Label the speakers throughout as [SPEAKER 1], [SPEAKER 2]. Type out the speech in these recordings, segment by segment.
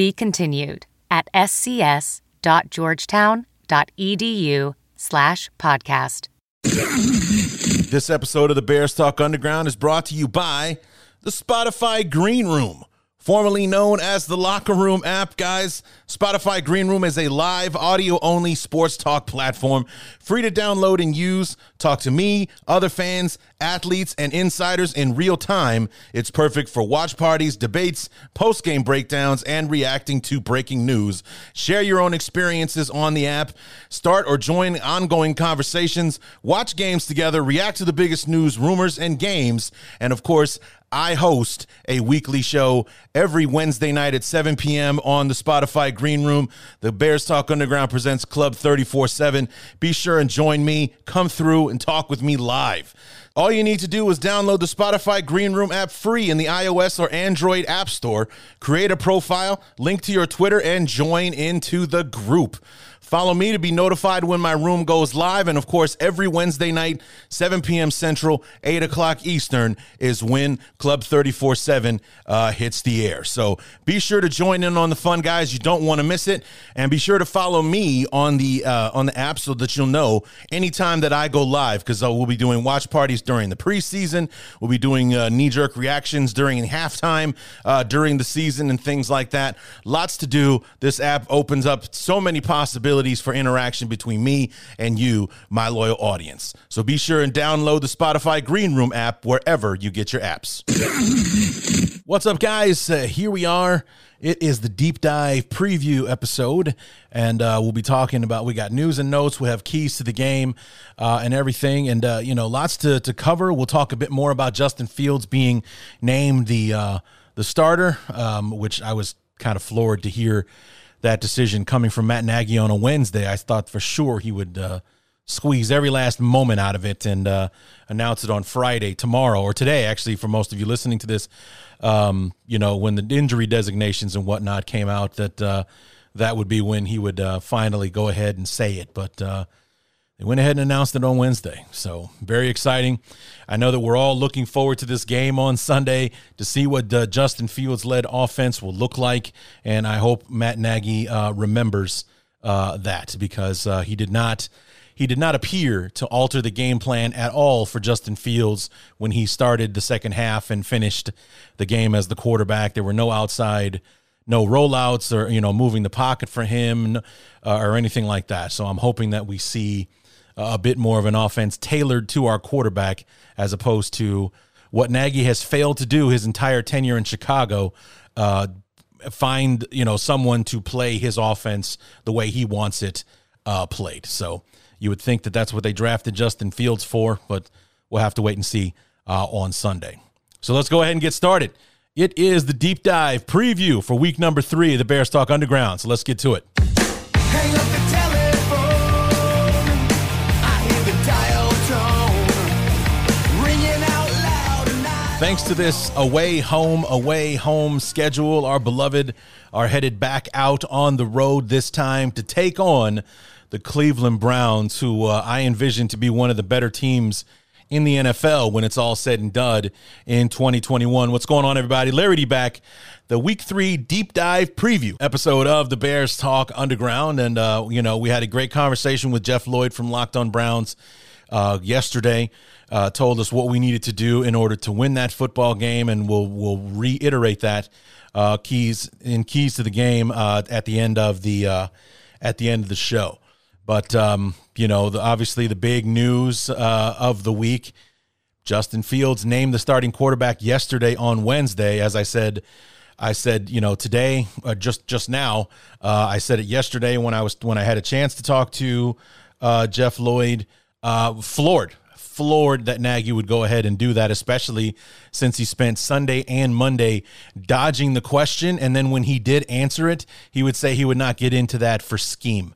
[SPEAKER 1] Be continued at scs.georgetown.edu slash podcast.
[SPEAKER 2] This episode of the Bears Talk Underground is brought to you by the Spotify Green Room formerly known as the Locker Room app, guys. Spotify Green Room is a live audio only sports talk platform, free to download and use. Talk to me, other fans, athletes, and insiders in real time. It's perfect for watch parties, debates, post game breakdowns, and reacting to breaking news. Share your own experiences on the app, start or join ongoing conversations, watch games together, react to the biggest news, rumors, and games, and of course, I host a weekly show every Wednesday night at 7 p.m. on the Spotify Green Room. The Bears Talk Underground presents Club 34 7. Be sure and join me. Come through and talk with me live. All you need to do is download the Spotify Green Room app free in the iOS or Android App Store, create a profile, link to your Twitter, and join into the group. Follow me to be notified when my room goes live. And of course, every Wednesday night, 7 p.m. Central, 8 o'clock Eastern, is when Club 34 uh, 7 hits the air. So be sure to join in on the fun, guys. You don't want to miss it. And be sure to follow me on the uh, on the app so that you'll know anytime that I go live because uh, we'll be doing watch parties during the preseason. We'll be doing uh, knee jerk reactions during halftime uh, during the season and things like that. Lots to do. This app opens up so many possibilities possibilities for interaction between me and you, my loyal audience. So be sure and download the Spotify Green Room app wherever you get your apps. What's up, guys? Uh, here we are. It is the deep dive preview episode, and uh, we'll be talking about. We got news and notes. We have keys to the game uh, and everything, and uh, you know, lots to to cover. We'll talk a bit more about Justin Fields being named the uh, the starter, um, which I was kind of floored to hear that decision coming from Matt Nagy on a Wednesday. I thought for sure he would uh, squeeze every last moment out of it and uh, announce it on Friday, tomorrow, or today, actually, for most of you listening to this. Um, you know, when the injury designations and whatnot came out, that uh, that would be when he would uh, finally go ahead and say it. But uh, they went ahead and announced it on Wednesday. So, very exciting. I know that we're all looking forward to this game on Sunday to see what the Justin Fields led offense will look like. And I hope Matt Nagy uh, remembers uh, that because uh, he did not. He did not appear to alter the game plan at all for Justin Fields when he started the second half and finished the game as the quarterback. There were no outside no rollouts or you know moving the pocket for him uh, or anything like that. So I'm hoping that we see a bit more of an offense tailored to our quarterback as opposed to what Nagy has failed to do his entire tenure in Chicago. Uh, find you know someone to play his offense the way he wants it uh, played. So you would think that that's what they drafted Justin Fields for, but we'll have to wait and see uh, on Sunday. So let's go ahead and get started. It is the deep dive preview for week number three of the Bears Talk Underground. So let's get to it. Thanks to this away home, away home schedule, our beloved are headed back out on the road this time to take on the Cleveland Browns, who uh, I envision to be one of the better teams in the NFL when it's all said and done in 2021. What's going on, everybody? Larry D back, the week three deep dive preview episode of the Bears Talk Underground. And, uh, you know, we had a great conversation with Jeff Lloyd from Locked on Browns uh, yesterday uh, told us what we needed to do in order to win that football game, and we'll we'll reiterate that uh, keys in keys to the game uh, at the end of the uh, at the end of the show. But um, you know, the, obviously, the big news uh, of the week: Justin Fields named the starting quarterback yesterday on Wednesday. As I said. I said, you know, today, uh, just just now, uh, I said it yesterday when I was when I had a chance to talk to uh, Jeff Lloyd. Uh, floored floored that Nagy would go ahead and do that, especially since he spent Sunday and Monday dodging the question. And then when he did answer it, he would say he would not get into that for scheme,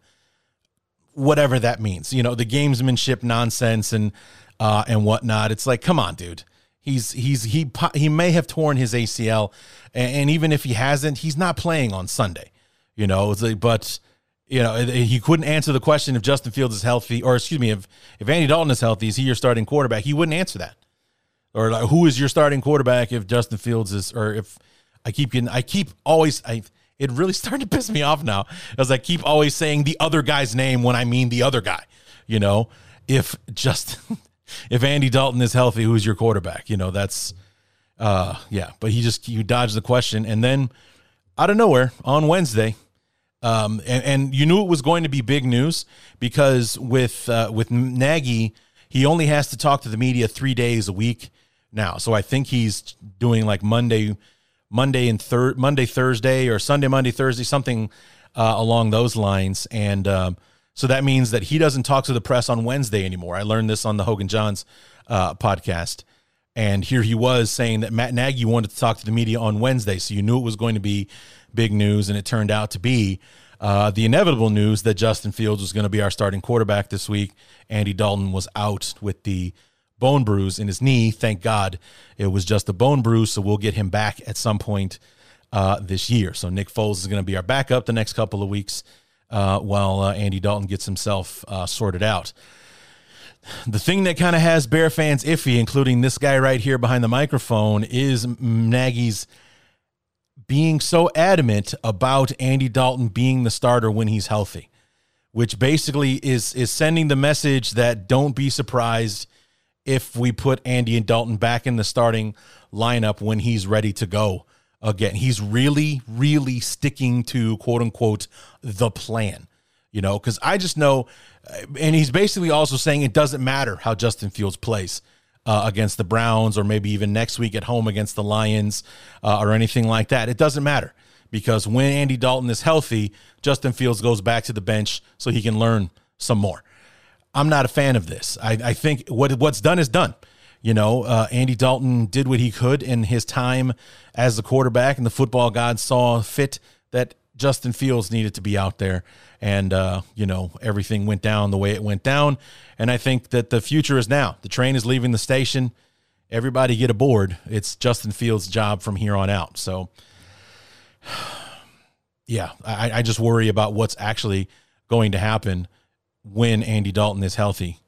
[SPEAKER 2] whatever that means. You know, the gamesmanship nonsense and uh, and whatnot. It's like, come on, dude. He's he's he he may have torn his ACL, and, even if he hasn't, he's not playing on Sunday. You know, like, but you know, he couldn't answer the question if Justin Fields is healthy, or excuse me, if if Andy Dalton is healthy, is he your starting quarterback? He wouldn't answer that. Or like, who is your starting quarterback if Justin Fields is, or if I keep getting, I keep always, I it really started to piss me off now, as I keep always saying the other guy's name when I mean the other guy. You know, if Justin, if Andy Dalton is healthy, who's your quarterback? You know, that's, uh, yeah. But he just you dodged the question, and then out of nowhere on Wednesday um, and, and, you knew it was going to be big news because with uh, with Nagy, he only has to talk to the media three days a week now. So I think he's doing like Monday, Monday and third Monday Thursday or Sunday Monday Thursday something uh, along those lines. And um, so that means that he doesn't talk to the press on Wednesday anymore. I learned this on the Hoge and Jahns uh, podcast. And here he was saying that Matt Nagy wanted to talk to the media on Wednesday. So you knew it was going to be big news, and it turned out to be uh, the inevitable news that Justin Fields was going to be our starting quarterback this week. Andy Dalton was out with the bone bruise in his knee. Thank God it was just a bone bruise, so we'll get him back at some point uh, this year. So Nick Foles is going to be our backup the next couple of weeks uh, while uh, Andy Dalton gets himself uh, sorted out. The thing that kind of has Bear fans iffy, including this guy right here behind the microphone, is Nagy's – being so adamant about Andy Dalton being the starter when he's healthy, which basically is is sending the message that don't be surprised if we put Andy and Dalton back in the starting lineup when he's ready to go again. He's really, really sticking to quote unquote the plan, you know, because I just know, and he's basically also saying it doesn't matter how Justin Fields plays uh, against the Browns or maybe even next week at home against the Lions uh, or anything like that. It doesn't matter because when Andy Dalton is healthy, Justin Fields goes back to the bench so he can learn some more. I'm not a fan of this. I, I think what what's done is done. You know, uh, Andy Dalton did what he could in his time as the quarterback, and the football gods saw fit that Justin Fields needed to be out there. And, uh, you know, everything went down the way it went down. And I think that the future is now. The train is leaving the station. Everybody get aboard. It's Justin Fields' job from here on out. So, yeah, I, I just worry about what's actually going to happen when Andy Dalton is healthy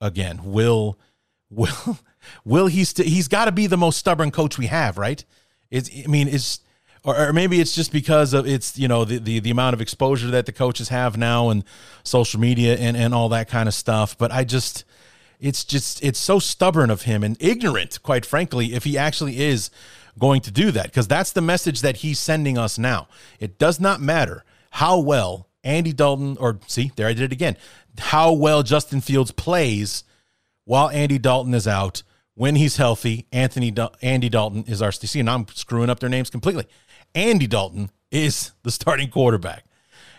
[SPEAKER 2] again. Will, will, will he? St- he's got to be the most stubborn coach we have, right? It's, I mean, it's or, or maybe it's just because of it's you know the, the the amount of exposure that the coaches have now and social media and and all that kind of stuff. But I just it's just it's so stubborn of him and ignorant, quite frankly, if he actually is going to do that because that's the message that he's sending us now. It does not matter how well Andy Dalton or see there I did it again. How well Justin Fields plays while Andy Dalton is out. When he's healthy, Anthony Andy Dalton is our. See, and I'm screwing up their names completely. Andy Dalton is the starting quarterback.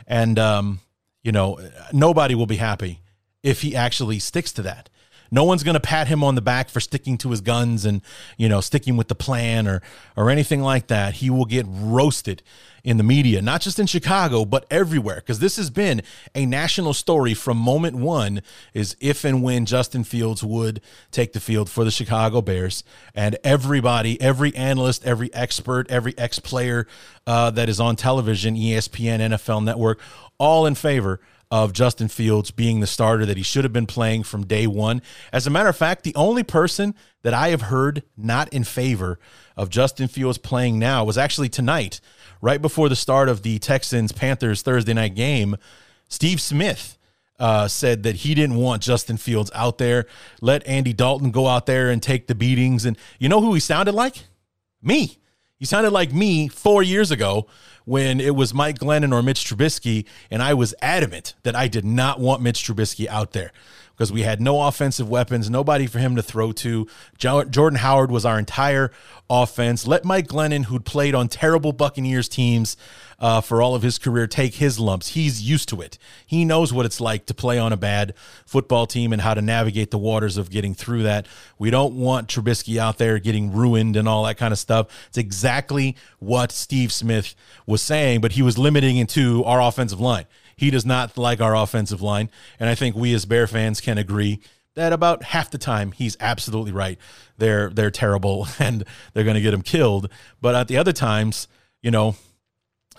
[SPEAKER 2] And, um, you know, nobody will be happy if he actually sticks to that. No one's going to pat him on the back for sticking to his guns and, you know, sticking with the plan or or anything like that. He will get roasted in the media, not just in Chicago, but everywhere because this has been a national story from moment 1 is if and when Justin Fields would take the field for the Chicago Bears and everybody, every analyst, every expert, every ex-player uh, that is on television, ESPN, NFL Network, all in favor of Justin Fields being the starter that he should have been playing from day one. As a matter of fact, the only person that I have heard not in favor of Justin Fields playing now was actually tonight, right before the start of the Texans Panthers Thursday night game. Steve Smith uh, said that he didn't want Justin Fields out there. Let Andy Dalton go out there and take the beatings. And you know who he sounded like? Me. He sounded like me four years ago when it was Mike Glennon or Mitch Trubisky, and I was adamant that I did not want Mitch Trubisky out there because we had no offensive weapons, nobody for him to throw to. Jordan Howard was our entire offense. Let Mike Glennon, who'd played on terrible Buccaneers teams uh, for all of his career, take his lumps. He's used to it. He knows what it's like to play on a bad football team and how to navigate the waters of getting through that. We don't want Trubisky out there getting ruined and all that kind of stuff. It's exactly what Steve Smith was saying, but he was limiting it to our offensive line. He does not like our offensive line. And I think we as Bear fans can agree that about half the time he's absolutely right. They're they're terrible and they're going to get him killed. But at the other times, you know,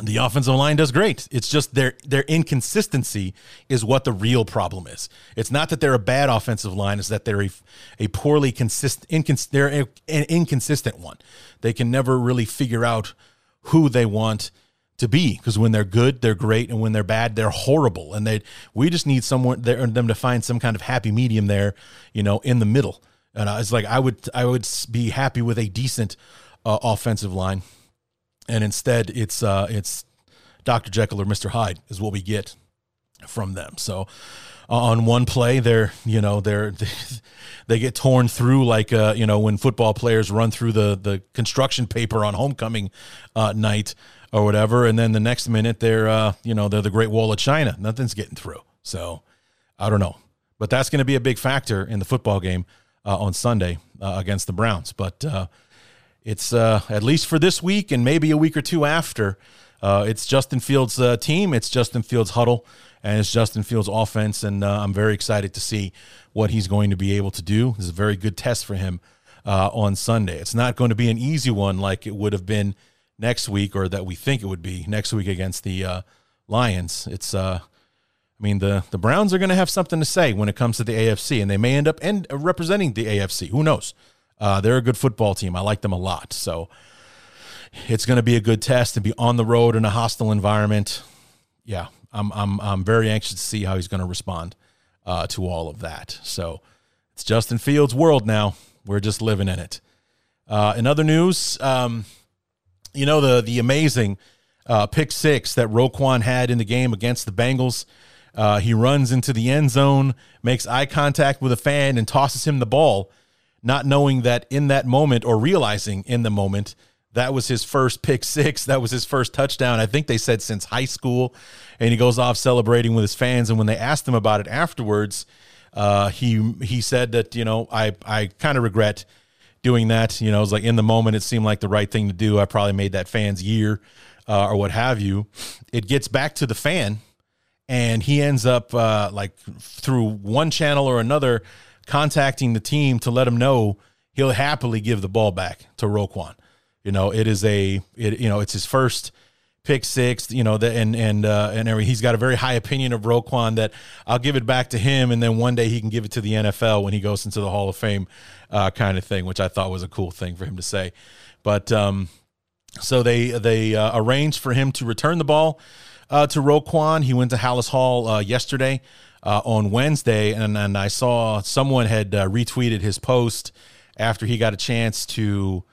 [SPEAKER 2] the offensive line does great. It's just their their inconsistency is what the real problem is. It's not that they're a bad offensive line; it's that they're a, a poorly consistent, incons- they're a, an inconsistent one. They can never really figure out who they want to be because when they're good, they're great, and when they're bad, they're horrible. And they we just need someone there them to find some kind of happy medium there, you know, in the middle. And it's like I would I would be happy with a decent uh, offensive line, and instead it's uh, it's Dr. Jekyll or Mr. Hyde is what we get from them. So uh, on one play, they're you know they're they, they get torn through like uh, you know when football players run through the the construction paper on homecoming uh, night or whatever, and then the next minute they're uh, you know they're the Great Wall of China. Nothing's getting through. So I don't know, but that's going to be a big factor in the football game uh, on Sunday uh, against the Browns. But uh, it's uh, at least for this week and maybe a week or two after. Uh, it's Justin Fields' team. It's Justin Fields' huddle, and it's Justin Fields' offense. And I'm very excited to see what he's going to be able to do. This is a very good test for him on Sunday. It's not going to be an easy one like it would have been next week, or that we think it would be next week against the uh, Lions. It's, uh, I mean, the the Browns are going to have something to say when it comes to the AFC, and they may end up end, uh, representing the AFC. Who knows? Uh, they're a good football team. I like them a lot. So it's going to be a good test to be on the road in a hostile environment. Yeah, I'm I'm I'm very anxious to see how he's going to respond uh, to all of that. So it's Justin Fields' world now. We're just living in it. Uh, in other news, um, you know the the amazing uh, pick six that Roquan had in the game against the Bengals. Uh, he runs into the end zone, makes eye contact with a fan, and tosses him the ball, not knowing that in that moment or realizing in the moment that was his first pick six. That was his first touchdown. I think they said since high school, and he goes off celebrating with his fans. And when they asked him about it afterwards, uh, he he said that you know I I kind of regret doing that. You know, it was like in the moment, it seemed like the right thing to do. I probably made that fan's year uh, or what have you. It gets back to the fan, and he ends up uh, like through one channel or another contacting the team to let him know he'll happily give the ball back to Roquan. You know, it is a it you know it's his first pick six, you know, the, and and uh, and every, he's got a very high opinion of Roquan that I'll give it back to him, and then one day he can give it to the NFL when he goes into the Hall of Fame, uh, kind of thing, which I thought was a cool thing for him to say. But um, so they they uh, arranged for him to return the ball uh, to Roquan. He went to Halas Hall uh, yesterday uh, on Wednesday, and and I saw someone had uh, retweeted his post after he got a chance to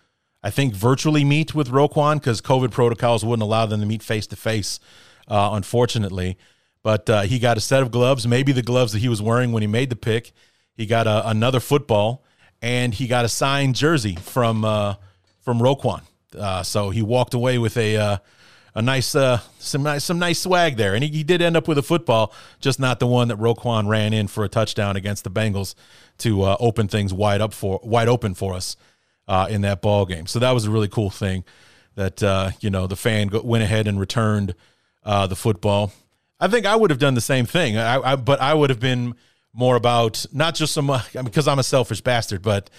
[SPEAKER 2] I think, virtually meet with Roquan because COVID protocols wouldn't allow them to meet face to face, unfortunately. But uh, he got a set of gloves, maybe the gloves that he was wearing when he made the pick. He got a, another football, and he got a signed jersey from uh, from Roquan. Uh, so he walked away with a uh, a nice uh, some nice some nice swag there, and he, he, did end up with a football, just not the one that Roquan ran in for a touchdown against the Bengals to uh, open things wide up for wide open for us uh, in that ball game. So that was a really cool thing that uh, you know the fan go, went ahead and returned uh, the football. I think I would have done the same thing, I, I, but I would have been more about not just some because I'm a selfish bastard, but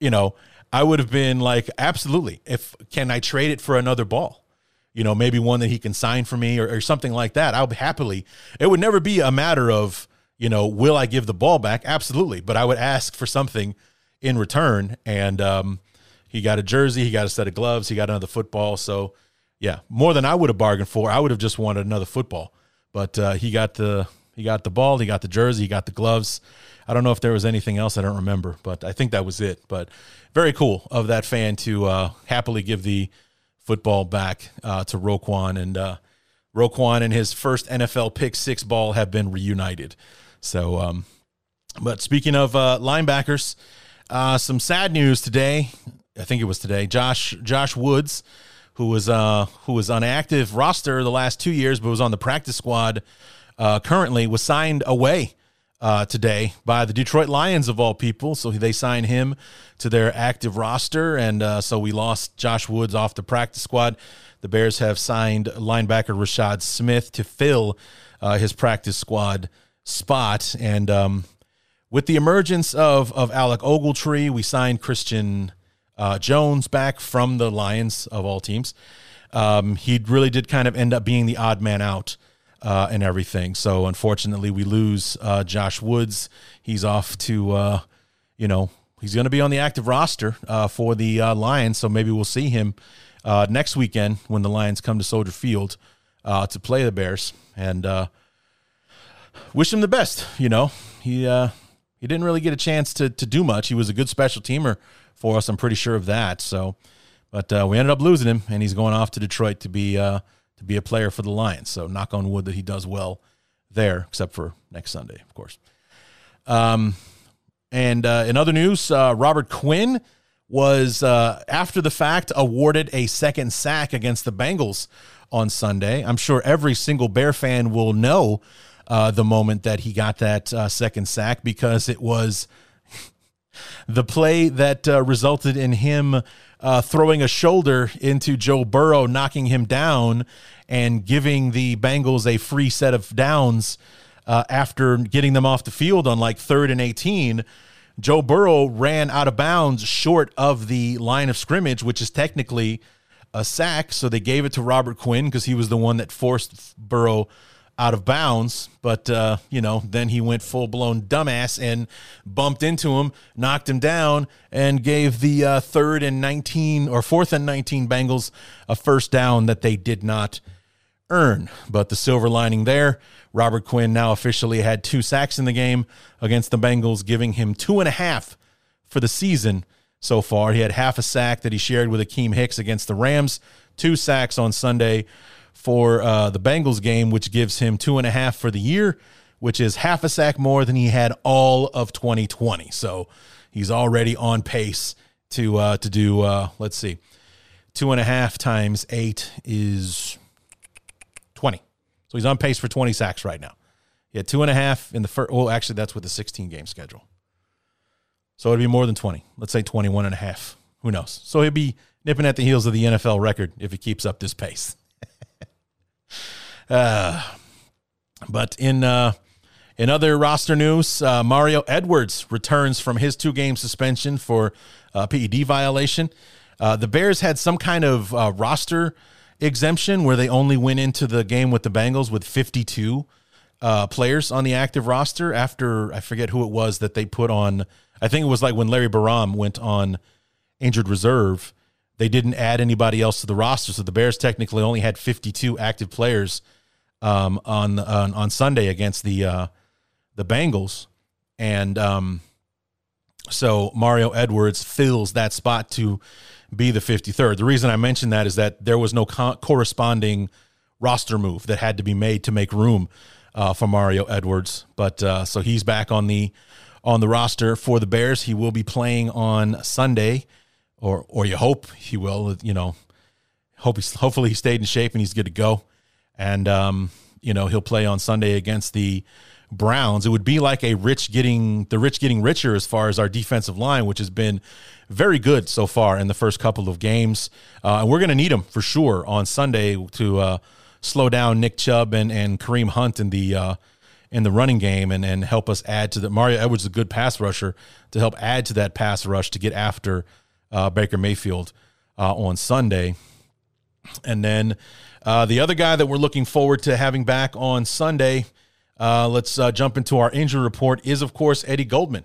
[SPEAKER 2] you know I would have been like absolutely if can I trade it for another ball you know, maybe one that he can sign for me or, or, something like that. I'll happily. It would never be a matter of, you know, will I give the ball back? Absolutely. But I would ask for something in return. And um, he got a jersey, he got a set of gloves, he got another football. So, yeah, more than I would have bargained for. I would have just wanted another football, but uh, he got the he got the ball, he got the jersey, he got the gloves. I don't know if there was anything else I don't remember, but I think that was it. But very cool of that fan to uh, happily give the football back uh, to Roquan, and uh, Roquan and his first NFL pick six ball have been reunited. So, um, but speaking of uh, linebackers, uh, some sad news today. I think it was today. Josh Josh Woods, who was uh, who was on active roster the last two years, but was on the practice squad uh, currently, was signed away uh, today by the Detroit Lions of all people. So they signed him to their active roster, and uh, so we lost Josh Woods off the practice squad. The Bears have signed linebacker Rashad Smith to fill uh, his practice squad spot, and um, with the emergence of of Alec Ogletree, we signed Christian uh, Jones back from the Lions of all teams. Um, he really did kind of end up being the odd man out uh, and everything. So unfortunately, we lose uh, Josh Woods. He's off to, uh, you know, he's going to be on the active roster uh, for the uh, Lions. So maybe we'll see him next weekend when the Lions come to Soldier Field to play the Bears. And wish him the best. You know, he he didn't really get a chance to to do much. He was a good special teamer for us. I'm pretty sure of that. So, but we ended up losing him, and he's going off to Detroit to be to be a player for the Lions. So knock on wood that he does well there, except for next Sunday, of course. Um, and uh, in other news, uh, Robert Quinn was uh, after the fact awarded a second sack against the Bengals on Sunday. I'm sure every single Bear fan will know uh, the moment that he got that uh, second sack because it was the play that uh, resulted in him uh, throwing a shoulder into Joe Burrow, knocking him down, and giving the Bengals a free set of downs uh, after getting them off the field on like third and 18. Joe Burrow ran out of bounds short of the line of scrimmage, which is technically a sack. So they gave it to Robert Quinn because he was the one that forced Burrow out of bounds, but uh, you know, then he went full blown dumbass and bumped into him, knocked him down, and gave the uh, third and nineteen or fourth and nineteen Bengals a first down that they did not earn. But the silver lining there, Robert Quinn now officially had two sacks in the game against the Bengals, giving him two and a half for the season so far. He had half a sack that he shared with Akiem Hicks against the Rams, two sacks on Sunday for uh, the Bengals game, which gives him two and a half for the year, which is half a sack more than he had all of 2020. So he's already on pace to uh, to do. Uh, let's see, two and a half times eight is 20. So he's on pace for 20 sacks right now. He had two and a half in the first. Well, actually, that's with the 16 game schedule. So it'd be more than 20. Let's say 21 and a half. Who knows? So he'd be nipping at the heels of the NFL record if he keeps up this pace. Uh, but in uh, in other roster news, uh, Mario Edwards returns from his two game suspension for uh, PED violation. Uh, the Bears had some kind of uh, roster exemption where they only went into the game with the Bengals with 52 uh, players on the active roster after I forget who it was that they put on. I think it was like when Larry Borom went on injured reserve. They didn't add anybody else to the roster, so the Bears technically only had 52 active players um, on, on on Sunday against the uh, the Bengals, and um, so Mario Edwards fills that spot to be the 53rd. The reason I mention that is that there was no co- corresponding roster move that had to be made to make room uh, for Mario Edwards, but uh, so he's back on the on the roster for the Bears. He will be playing on Sunday, or or you hope he will. You know, hope he's hopefully he stayed in shape and he's good to go and um, you know he'll play on Sunday against the Browns. It would be like a rich getting the rich getting richer as far as our defensive line, which has been very good so far in the first couple of games, uh, and we're going to need them for sure on Sunday to uh, slow down Nick Chubb and and Kareem Hunt in the. Uh, in the running game and, and help us add to the Mario Edwards is a good pass rusher to help add to that pass rush to get after uh, Baker Mayfield uh, on Sunday. And then uh, the other guy that we're looking forward to having back on Sunday, uh, let's uh, jump into our injury report, is of course Eddie Goldman.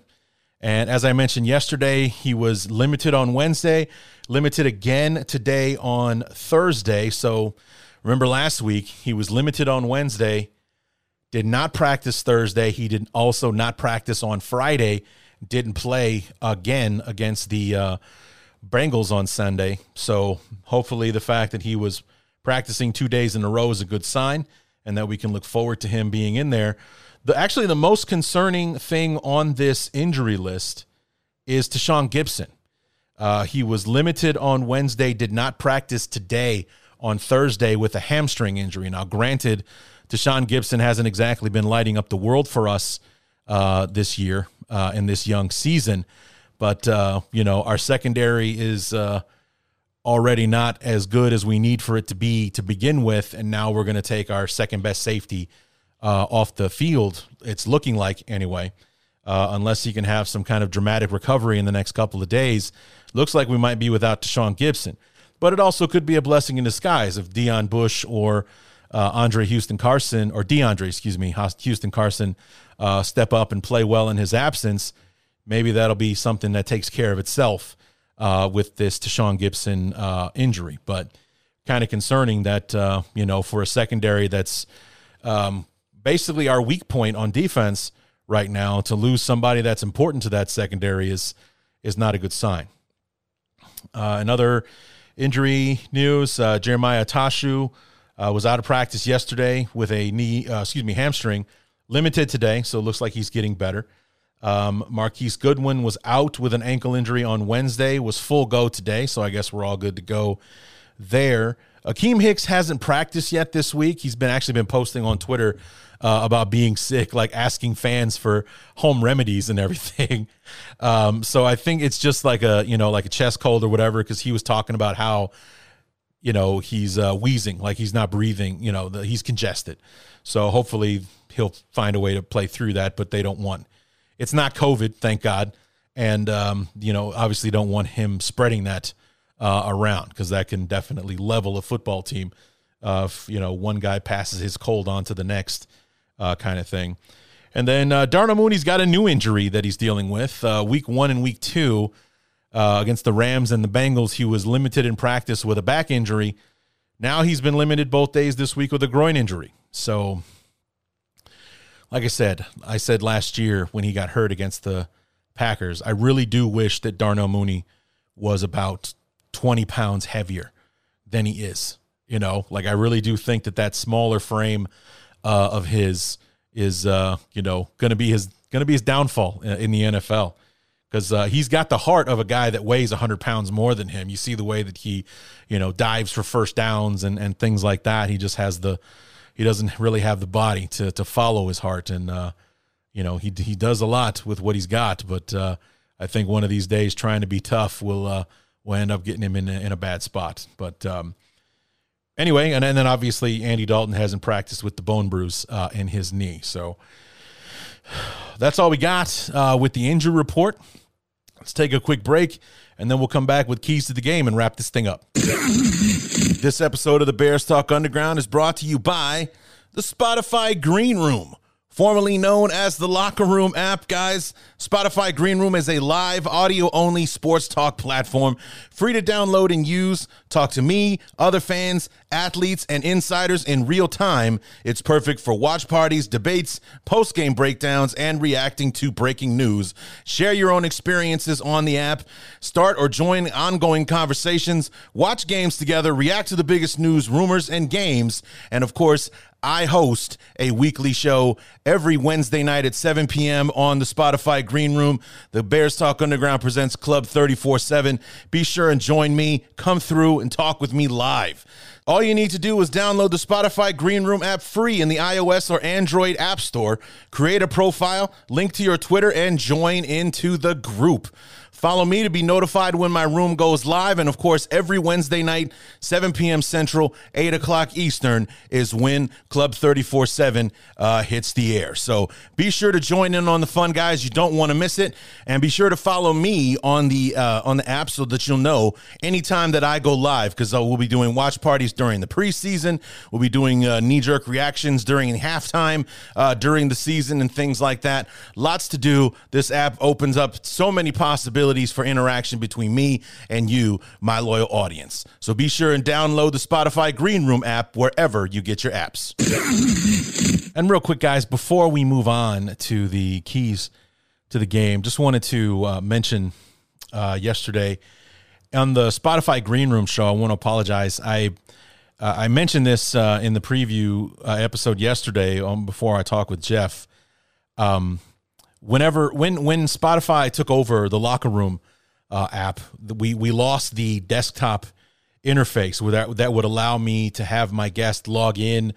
[SPEAKER 2] And as I mentioned yesterday, he was limited on Wednesday, limited again today on Thursday. So remember last week, he was limited on Wednesday, did not practice Thursday. He did also not practice on Friday, didn't play again against the uh, Bengals on Sunday. So hopefully, the fact that he was practicing two days in a row is a good sign, and that we can look forward to him being in there. The actually the most concerning thing on this injury list is Tashaun Gipson. Uh, he was limited on Wednesday, did not practice today on Thursday with a hamstring injury. Now, granted, Tashaun Gipson hasn't exactly been lighting up the world for us uh, this year uh, in this young season, but uh, you know our secondary is uh, already not as good as we need for it to be to begin with, and now we're going to take our second best safety uh, off the field. It's looking like anyway. Uh, unless he can have some kind of dramatic recovery in the next couple of days. Looks like we might be without Tashaun Gipson. But it also could be a blessing in disguise if Deon Bush or uh, Andre Houston Carson, or DeAndre, excuse me, Houston Carson uh, step up and play well in his absence. Maybe that'll be something that takes care of itself uh, with this Tashaun Gipson uh, injury. But kind of concerning that, uh, you know, for a secondary that's um, basically our weak point on defense – right now. To lose somebody that's important to that secondary is is not a good sign. Uh, another injury news: uh, Jeremiah Attaochu uh, was out of practice yesterday with a knee, excuse me, hamstring. Limited today, so it looks like he's getting better. Um, Marquise Goodwin was out with an ankle injury on Wednesday, was full go today, so I guess we're all good to go there. Akiem Hicks hasn't practiced yet this week. He's been actually been posting on Twitter uh, about being sick, like asking fans for home remedies and everything. Um, so I think it's just like a you know like a chest cold or whatever because he was talking about how you know he's uh, wheezing, like he's not breathing, you know the, he's congested. So hopefully he'll find a way to play through that, but they don't want it's not COVID, thank God, and um, you know obviously don't want him spreading that uh, around because that can definitely level a football team. Uh, if, you know, one guy passes his cold on to the next uh, kind of thing. And then uh, Darnell Mooney's got a new injury that he's dealing with. Uh, week one and week two uh, against the Rams and the Bengals, he was limited in practice with a back injury. Now he's been limited both days this week with a groin injury. So, like I said, I said last year when he got hurt against the Packers, I really do wish that Darnell Mooney was about 20 pounds heavier than he is. You know, like I really do think that that smaller frame uh, of his is uh, you know going to be his going to be his downfall in the NFL because uh, he's got the heart of a guy that weighs 100 pounds more than him. You see the way that he, you know, dives for first downs and, and things like that. He just has the, he doesn't really have the body to to follow his heart, and uh, you know he he does a lot with what he's got. But uh, I think one of these days, trying to be tough will uh, will end up getting him in a, in a bad spot. But um, anyway, and, and then obviously Andy Dalton hasn't practiced with the bone bruise uh, in his knee. So that's all we got uh, with the injury report. Let's take a quick break, and then we'll come back with keys to the game and wrap this thing up. this episode of the Bears Talk Underground is brought to you by the Spotify Green Room formerly known as the Locker Room app, guys. Spotify Green Room is a live audio only sports talk platform, free to download and use. Talk to me, other fans, athletes, and insiders in real time. It's perfect for watch parties, debates, post game breakdowns, and reacting to breaking news. Share your own experiences on the app, start or join ongoing conversations, watch games together, react to the biggest news, rumors, and games. And of course, I host a weekly show every Wednesday night at 7 p.m. on the Spotify Green Room. The Bears Talk Underground presents Club 34 7. Be sure and join me. Come through and talk with me live. All you need to do is download the Spotify Green Room app free in the iOS or Android App Store. Create a profile, link to your Twitter, and join into the group. Follow me to be notified when my room goes live. And of course, every Wednesday night, 7 p.m. Central, 8 o'clock Eastern, is when Club 34 7 uh, hits the air. So be sure to join in on the fun, guys. You don't want to miss it. And be sure to follow me on the uh, on the app so that you'll know anytime that I go live because uh, we'll be doing watch parties during the preseason. We'll be doing uh, knee jerk reactions during halftime uh, during the season and things like that. Lots to do. This app opens up so many possibilities for interaction between me and you, my loyal audience. So be sure and download the Spotify Green Room app wherever you get your apps. and real quick, guys, before we move on to the keys to the game, just wanted to uh, mention uh, yesterday on the Spotify Green Room show, I want to apologize. I uh, I mentioned this uh, in the preview uh, episode yesterday um, before I talked with Jeff. Um, whenever when when Spotify took over the Locker Room uh, app, we we lost the desktop interface where that that would allow me to have my guest log in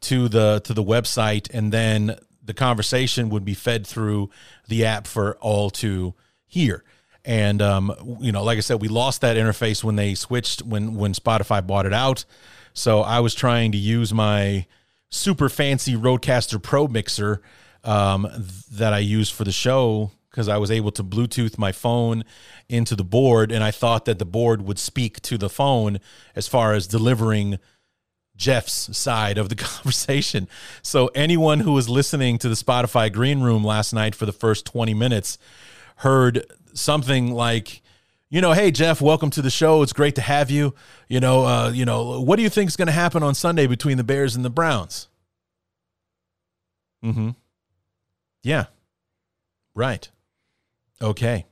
[SPEAKER 2] to the to the website and then the conversation would be fed through the app for all to hear. And um, you know, like I said, we lost that interface when they switched when when Spotify bought it out. So I was trying to use my super fancy Rodecaster Pro mixer um, that I use for the show because I was able to Bluetooth my phone into the board, and I thought that the board would speak to the phone as far as delivering Jeff's side of the conversation. So anyone who was listening to the Spotify Green Room last night for the first 20 minutes heard something like you know, hey Jeff, welcome to the show. It's great to have you. You know, uh, you know, what do you think is going to happen on Sunday between the Bears and the Browns? Mm-hmm. Yeah. Right. Okay.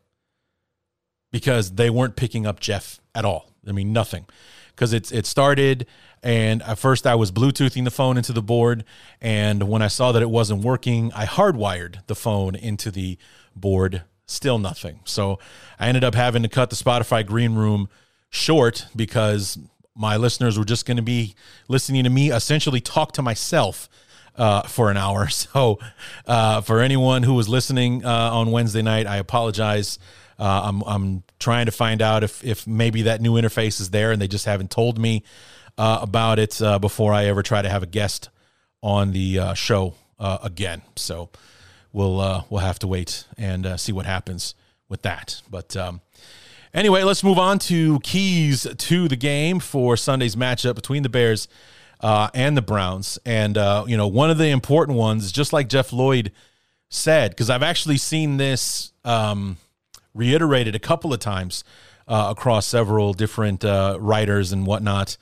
[SPEAKER 2] Because they weren't picking up Jeff at all. I mean, nothing. Because it's it started, and at first I was Bluetoothing the phone into the board, and when I saw that it wasn't working, I hardwired the phone into the board still nothing. So I ended up having to cut the Spotify Green Room short because my listeners were just going to be listening to me essentially talk to myself uh, for an hour. So uh, for anyone who was listening uh, on Wednesday night, I apologize. Uh, I'm, I'm trying to find out if, if maybe that new interface is there and they just haven't told me uh, about it uh, before I ever try to have a guest on the show again. So we'll we'll have to wait and see what happens with that. But um, anyway, let's move on to keys to the game for Sunday's matchup between the Bears uh, and the Browns. And uh, you know, one of the important ones, just like Jeff Lloyd said, because I've actually seen this um, reiterated a couple of times uh, across several different uh, writers and whatnot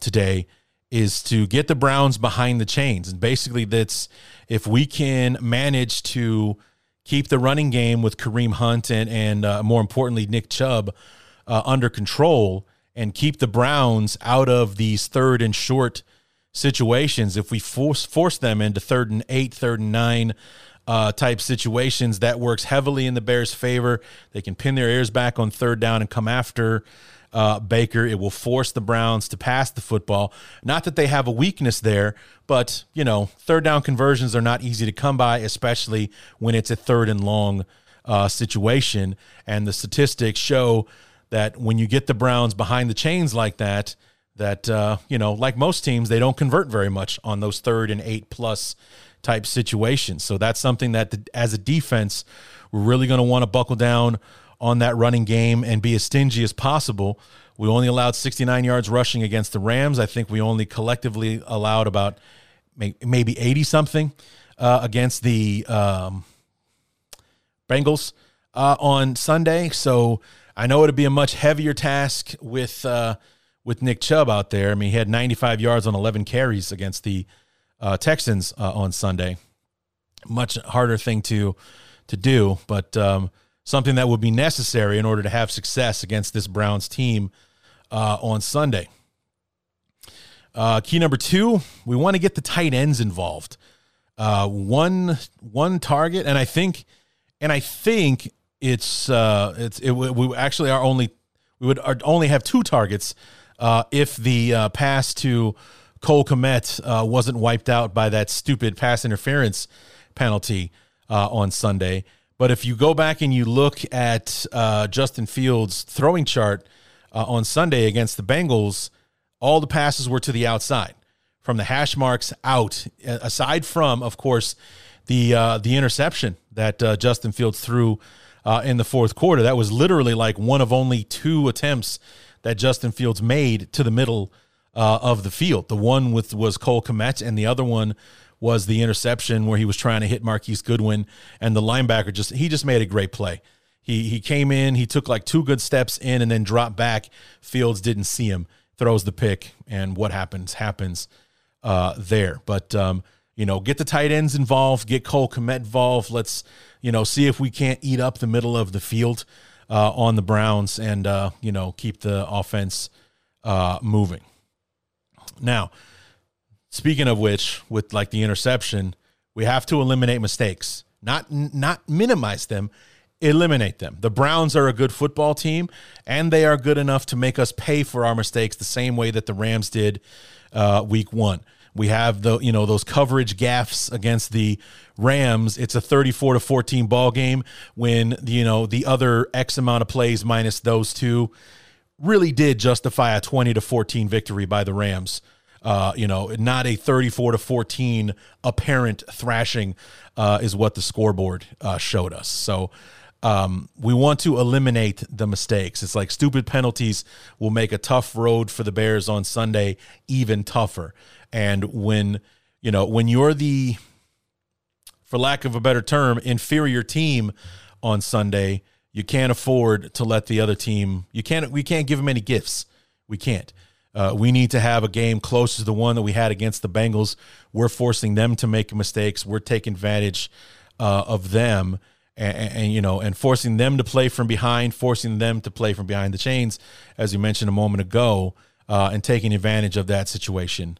[SPEAKER 2] today is to get the Browns behind the chains. And basically, that's if we can manage to keep the running game with Kareem Hunt and, and uh, more importantly, Nick Chubb uh, under control and keep the Browns out of these third and short situations, if we force, force them into third and eight, third and nine, uh, type situations, that works heavily in the Bears' favor. They can pin their ears back on third down and come after uh, Baker. It will force the Browns to pass the football. Not that they have a weakness there, but, you know, third down conversions are not easy to come by, especially when it's a third and long uh, situation. And the statistics show that when you get the Browns behind the chains like that, that, uh, you know, like most teams, they don't convert very much on those third and eight plus type situations. So that's something that, the, as a defense, we're really going to want to buckle down on that running game and be as stingy as possible. We only allowed 69 yards rushing against the Rams. I think we only collectively allowed about maybe 80 something uh, against the um, Bengals uh, on Sunday. So I know it'd be a much heavier task with uh, with Nick Chubb out there. I mean, he had 95 yards on 11 carries against the uh, Texans uh, on Sunday. Much harder thing to to do, but um, something that would be necessary in order to have success against this Browns team uh, on Sunday. Uh, key number two, we want to get the tight ends involved. Uh, one one target, and I think, and I think it's uh, it's it, we actually are only we would only have two targets uh, if the uh, pass to Cole Kmet uh, wasn't wiped out by that stupid pass interference penalty uh, on Sunday. But if you go back and you look at uh, Justin Fields' throwing chart uh, on Sunday against the Bengals, all the passes were to the outside, from the hash marks out. Aside from, of course, the uh, the interception that uh, Justin Fields threw uh, in the fourth quarter. That was literally like one of only two attempts that Justin Fields made to the middle uh, of the field. The one with was Cole Kmet, and the other one was the interception where he was trying to hit Marquise Goodwin, and the linebacker just he just made a great play. He he came in, he took like two good steps in, and then dropped back. Fields didn't see him, throws the pick, and what happens happens uh, there. But um, you know, get the tight ends involved, get Cole Kmet involved. Let's you know see if we can't eat up the middle of the field uh, on the Browns and uh, you know keep the offense uh, moving. Now, speaking of which, with like the interception, we have to eliminate mistakes, not not minimize them, eliminate them. The Browns are a good football team, and they are good enough to make us pay for our mistakes the same way that the Rams did uh, week one. We have the you know those coverage gaffes against the Rams. It's a 34 to 14 ball game when you know the other X amount of plays minus those two really did justify a 20 to 14 victory by the Rams. Uh, you know, not a 34 to 14 apparent thrashing uh, is what the scoreboard uh, showed us. So um, we want to eliminate the mistakes. It's like stupid penalties will make a tough road for the Bears on Sunday even tougher. And when you know when you're the, for lack of a better term, inferior team on Sunday, you can't afford to let the other team. You can't. We can't give them any gifts. We can't. Uh, we need to have a game close to the one that we had against the Bengals. We're forcing them to make mistakes. We're taking advantage uh, of them and, and, you know, and forcing them to play from behind, forcing them to play from behind the chains, as you mentioned a moment ago, uh, and taking advantage of that situation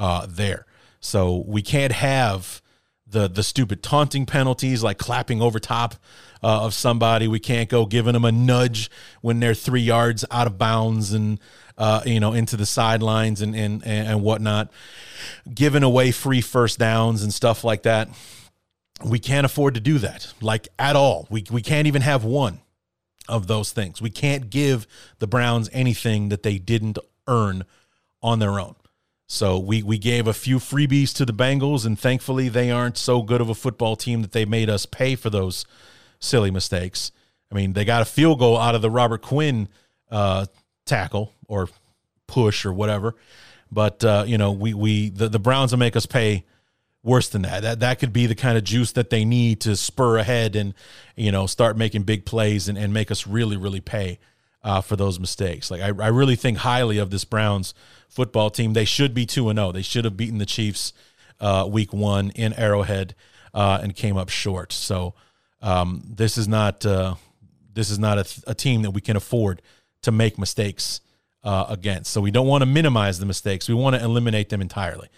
[SPEAKER 2] uh, there. So we can't have the the stupid taunting penalties like clapping over top uh, of somebody. We can't go giving them a nudge when they're three yards out of bounds and uh, you know into the sidelines and and and whatnot, giving away free first downs and stuff like that we can't afford to do that, like at all. We, we can't even have one of those things. We can't give the Browns anything that they didn't earn on their own. So we, we gave a few freebies to the Bengals, and thankfully they aren't so good of a football team that they made us pay for those silly mistakes. I mean, they got a field goal out of the Robert Quinn uh, tackle or push or whatever, but uh, you know we we the, the Browns will make us pay worse than that. That that could be the kind of juice that they need to spur ahead and you know start making big plays and, and make us really really pay uh, for those mistakes. Like I, I really think highly of this Browns football team. They should be two and zero. Oh. They should have beaten the Chiefs uh, week one in Arrowhead uh, and came up short. So um, this is not uh, this is not a, a, team that we can afford to make mistakes uh, against. So we don't want to minimize the mistakes. We want to eliminate them entirely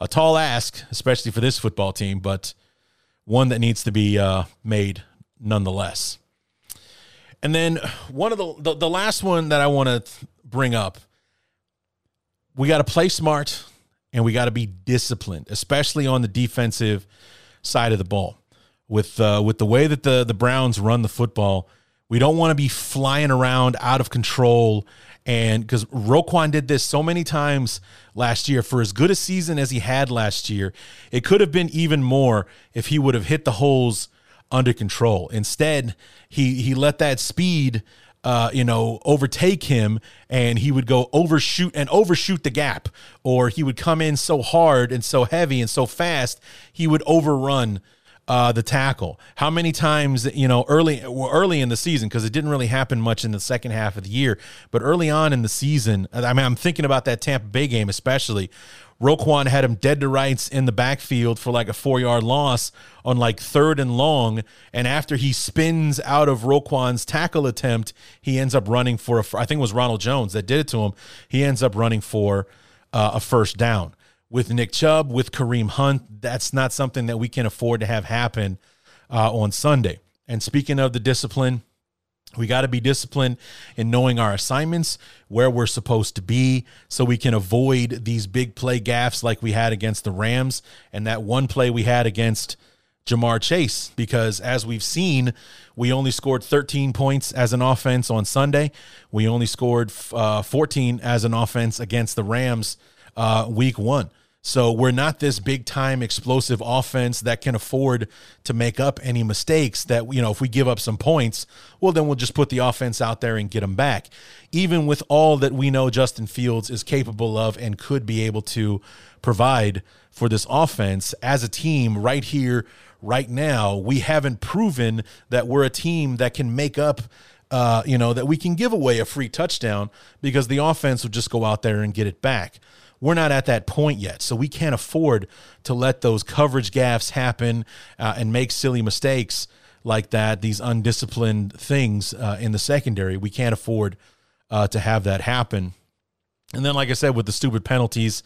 [SPEAKER 2] a tall ask, especially for this football team, but one that needs to be uh, made nonetheless. And then one of the, the, the last one that I want to bring up, we got to play smart and we got to be disciplined, especially on the defensive side of the ball. With uh, with the way that the the Browns run the football, we don't want to be flying around out of control and because Roquan did this so many times last year, for as good a season as he had last year, it could have been even more if he would have hit the holes under control. Instead, he he let that speed uh, you know, overtake him and he would go overshoot and overshoot the gap, or he would come in so hard and so heavy and so fast, he would overrun uh, the tackle. How many times, you know, early early in the season, because it didn't really happen much in the second half of the year, but early on in the season, I mean, I'm thinking about that Tampa Bay game especially. Roquan had him dead to rights in the backfield for like a four yard loss on like third and long. And after he spins out of Roquan's tackle attempt, he ends up running for a, I think it was Ronald Jones that did it to him. He ends up running for uh, a first down with Nick Chubb, with Kareem Hunt. That's not something that we can afford to have happen uh, on Sunday. And speaking of the discipline, we got to be disciplined in knowing our assignments, where we're supposed to be, so we can avoid these big play gaffes like we had against the Rams and that one play we had against Ja'Marr Chase. Because as we've seen, we only scored 13 points as an offense on Sunday. We only scored uh, 14 as an offense against the Rams uh, week one. So we're not this big time explosive offense that can afford to make up any mistakes that, you know, if we give up some points, well, then we'll just put the offense out there and get them back. Even with all that we know Justin Fields is capable of and could be able to provide for this offense as a team right here, right now, we haven't proven that we're a team that can make up uh, you know, that we can give away a free touchdown because the offense will just go out there and get it back. We're not at that point yet. So we can't afford to let those coverage gaffes happen uh, and make silly mistakes like that, these undisciplined things uh, in the secondary. We can't afford uh, to have that happen. And then, like I said, with the stupid penalties,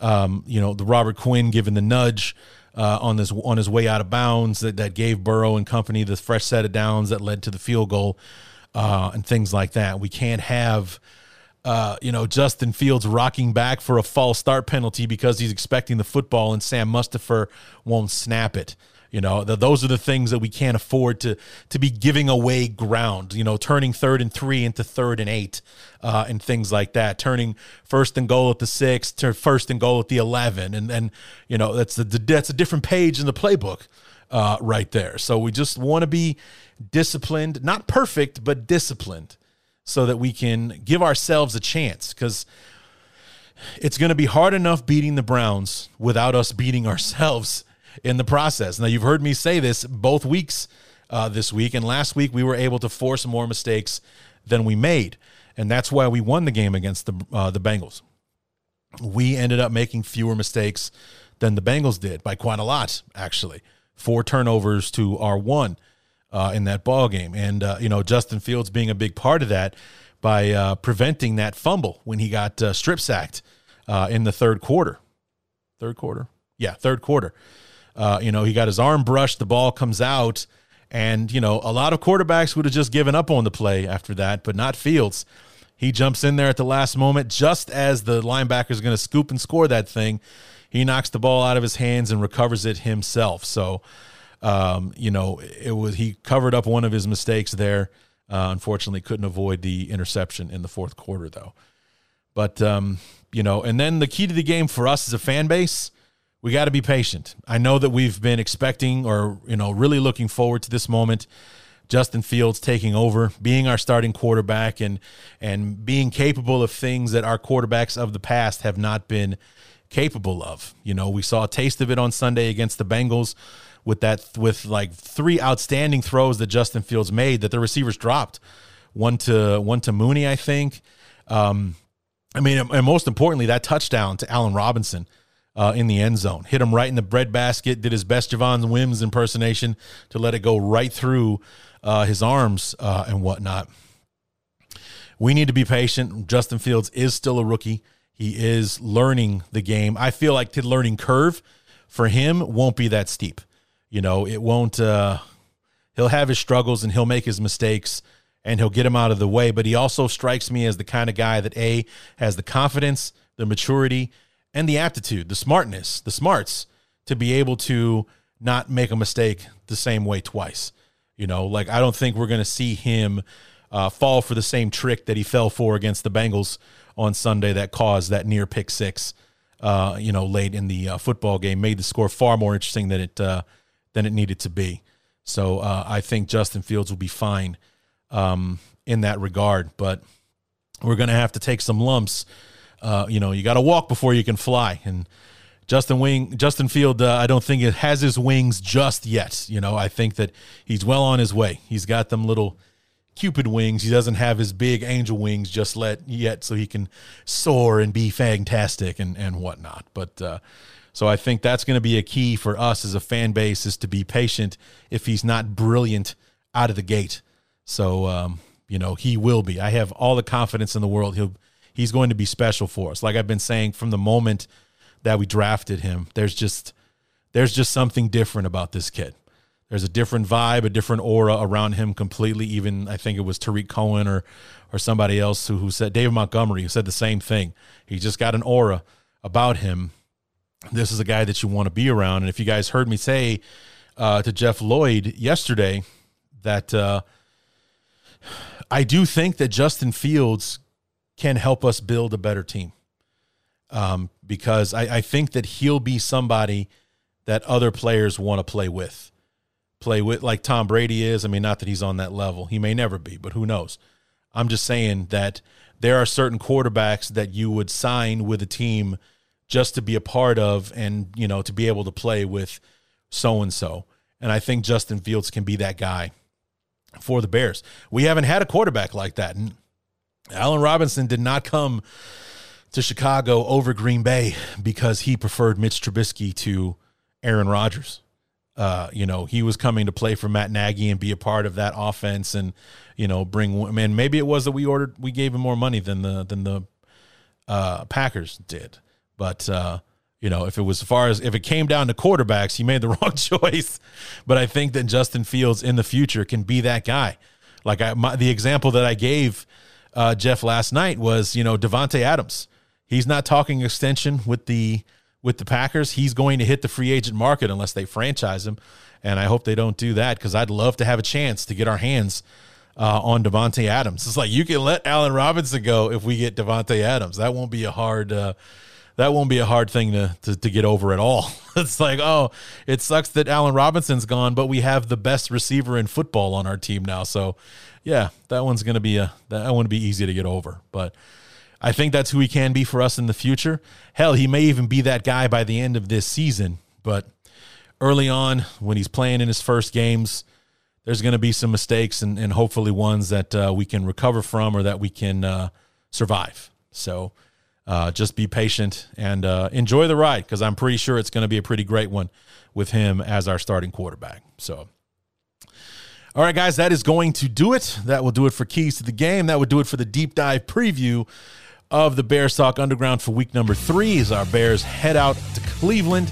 [SPEAKER 2] um, you know, the Robert Quinn giving the nudge uh, on this on his way out of bounds that, that gave Burrow and company the fresh set of downs that led to the field goal uh, and things like that. We can't have. Uh, you know, Justin Fields rocking back for a false start penalty because he's expecting the football and Sam Mustipher won't snap it. You know, the, those are the things that we can't afford to to be giving away ground. You know, turning third and three into third and eight, uh, and things like that. Turning first and goal at the six to first and goal at the eleven, and and you know that's the, that's a different page in the playbook, uh, right there. So we just want to be disciplined, not perfect, but disciplined, so that we can give ourselves a chance because it's going to be hard enough beating the Browns without us beating ourselves in the process. Now, you've heard me say this both weeks uh, this week, and last week we were able to force more mistakes than we made, and that's why we won the game against the uh, the Bengals. We ended up making fewer mistakes than the Bengals did by quite a lot, actually. Four turnovers to our one uh, in that ball game, and uh, you know Justin Fields being a big part of that by uh, preventing that fumble when he got uh, strip sacked in the third quarter. Third quarter, yeah, third quarter. Uh, you know, he got his arm brushed, the ball comes out, and you know, a lot of quarterbacks would have just given up on the play after that, but not Fields. He jumps in there at the last moment, just as the linebacker is going to scoop and score that thing. He knocks the ball out of his hands and recovers it himself. So, um, you know, it was he covered up one of his mistakes there. Uh, unfortunately, couldn't avoid the interception in the fourth quarter, though. But um, you know, and then the key to the game for us as a fan base we got to be patient. I know that we've been expecting or, you know, really looking forward to this moment. Justin Fields taking over, being our starting quarterback and and being capable of things that our quarterbacks of the past have not been capable of. You know, we saw a taste of it on Sunday against the Bengals with that with like three outstanding throws that Justin Fields made that the receivers dropped. One to one to Mooney, I think. Um, I mean, and most importantly, that touchdown to Allen Robinson uh, in the end zone. Hit him right in the breadbasket. Did his best Javon Wims impersonation to let it go right through uh, his arms uh, and whatnot. We need to be patient. Justin Fields is still a rookie. He is learning the game. I feel like the learning curve for him won't be that steep. You know, it won't. Uh, he'll have his struggles and he'll make his mistakes and he'll get him out of the way. But he also strikes me as the kind of guy that a has the confidence, the maturity, and the aptitude, the smartness, the smarts to be able to not make a mistake the same way twice. You know, like I don't think we're going to see him uh, fall for the same trick that he fell for against the Bengals on Sunday that caused that near pick six. Uh, you know, late in the uh, football game, made the score far more interesting than it uh, than it needed to be. So uh, I think Justin Fields will be fine um, in that regard, but we're going to have to take some lumps uh, you know, you got to walk before you can fly. And Justin Wing, Justin Field, uh, I don't think it has his wings just yet. You know, I think that he's well on his way. He's got them little Cupid wings. He doesn't have his big angel wings just let yet, so he can soar and be fantastic and and whatnot. But uh, so I think that's going to be a key for us as a fan base is to be patient. If he's not brilliant out of the gate, so um, you know he will be. I have all the confidence in the world. He'll he's going to be special for us. Like I've been saying from the moment that we drafted him, there's just there's just something different about this kid. There's a different vibe, a different aura around him completely. Even I think it was Tarik Cohen or or somebody else who, who said David Montgomery who said the same thing. He just got an aura about him. This is a guy that you want to be around. And if you guys heard me say uh, to Jeff Lloyd yesterday that uh, I do think that Justin Fields can help us build a better team. Um, because I, I think that he'll be somebody that other players want to play with. Play with like Tom Brady is. I mean, not that he's on that level. He may never be, but who knows? I'm just saying that there are certain quarterbacks that you would sign with a team just to be a part of and, you know, to be able to play with so and so. And I think Justin Fields can be that guy for the Bears. We haven't had a quarterback like that. And Allen Robinson did not come to Chicago over Green Bay because he preferred Mitch Trubisky to Aaron Rodgers. Uh, you know, he was coming to play for Matt Nagy and be a part of that offense, and you know, bring. Man, maybe it was that we ordered, we gave him more money than the than the uh, Packers did, but uh, you know, if it was as far as if it came down to quarterbacks, he made the wrong choice. But I think that Justin Fields in the future can be that guy. Like I, my, the example that I gave uh, Jeff last night was, you know, Davante Adams. He's not talking extension with the with the Packers. He's going to hit the free agent market unless they franchise him, and I hope they don't do that because I'd love to have a chance to get our hands uh, on Davante Adams. It's like you can let Allen Robinson go if we get Davante Adams. That won't be a hard. Uh, that won't be a hard thing to, to, to get over at all. it's like, oh, it sucks that Allen Robinson's gone, but we have the best receiver in football on our team now. So, yeah, that one's gonna be a that one be easy to get over. But I think that's who he can be for us in the future. Hell, he may even be that guy by the end of this season. But early on, when he's playing in his first games, there's going to be some mistakes and, and hopefully ones that uh, we can recover from or that we can uh, survive. So uh, just be patient and uh, enjoy the ride because I'm pretty sure it's going to be a pretty great one with him as our starting quarterback. So, all right, guys, that is going to do it. That will do it for keys to the game. That would do it for the deep dive preview of the Bears Talk Underground for week number three as our Bears head out to Cleveland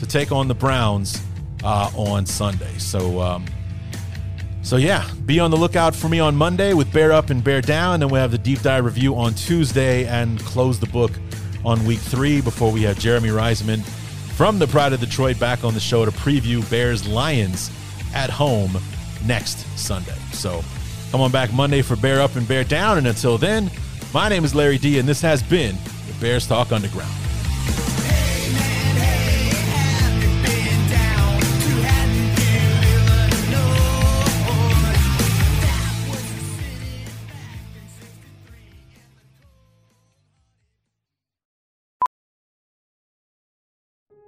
[SPEAKER 2] to take on the Browns uh, on Sunday. So, um, so yeah, be on the lookout for me on Monday with Bear Up and Bear Down. Then we have the deep dive review on Tuesday and close the book on week three before we have Jeremy Reisman from the Pride of Detroit back on the show to preview Bears Lions at home next Sunday. So come on back Monday for Bear Up and Bear Down. And until then, my name is Larry D, and this has been the Bears Talk Underground.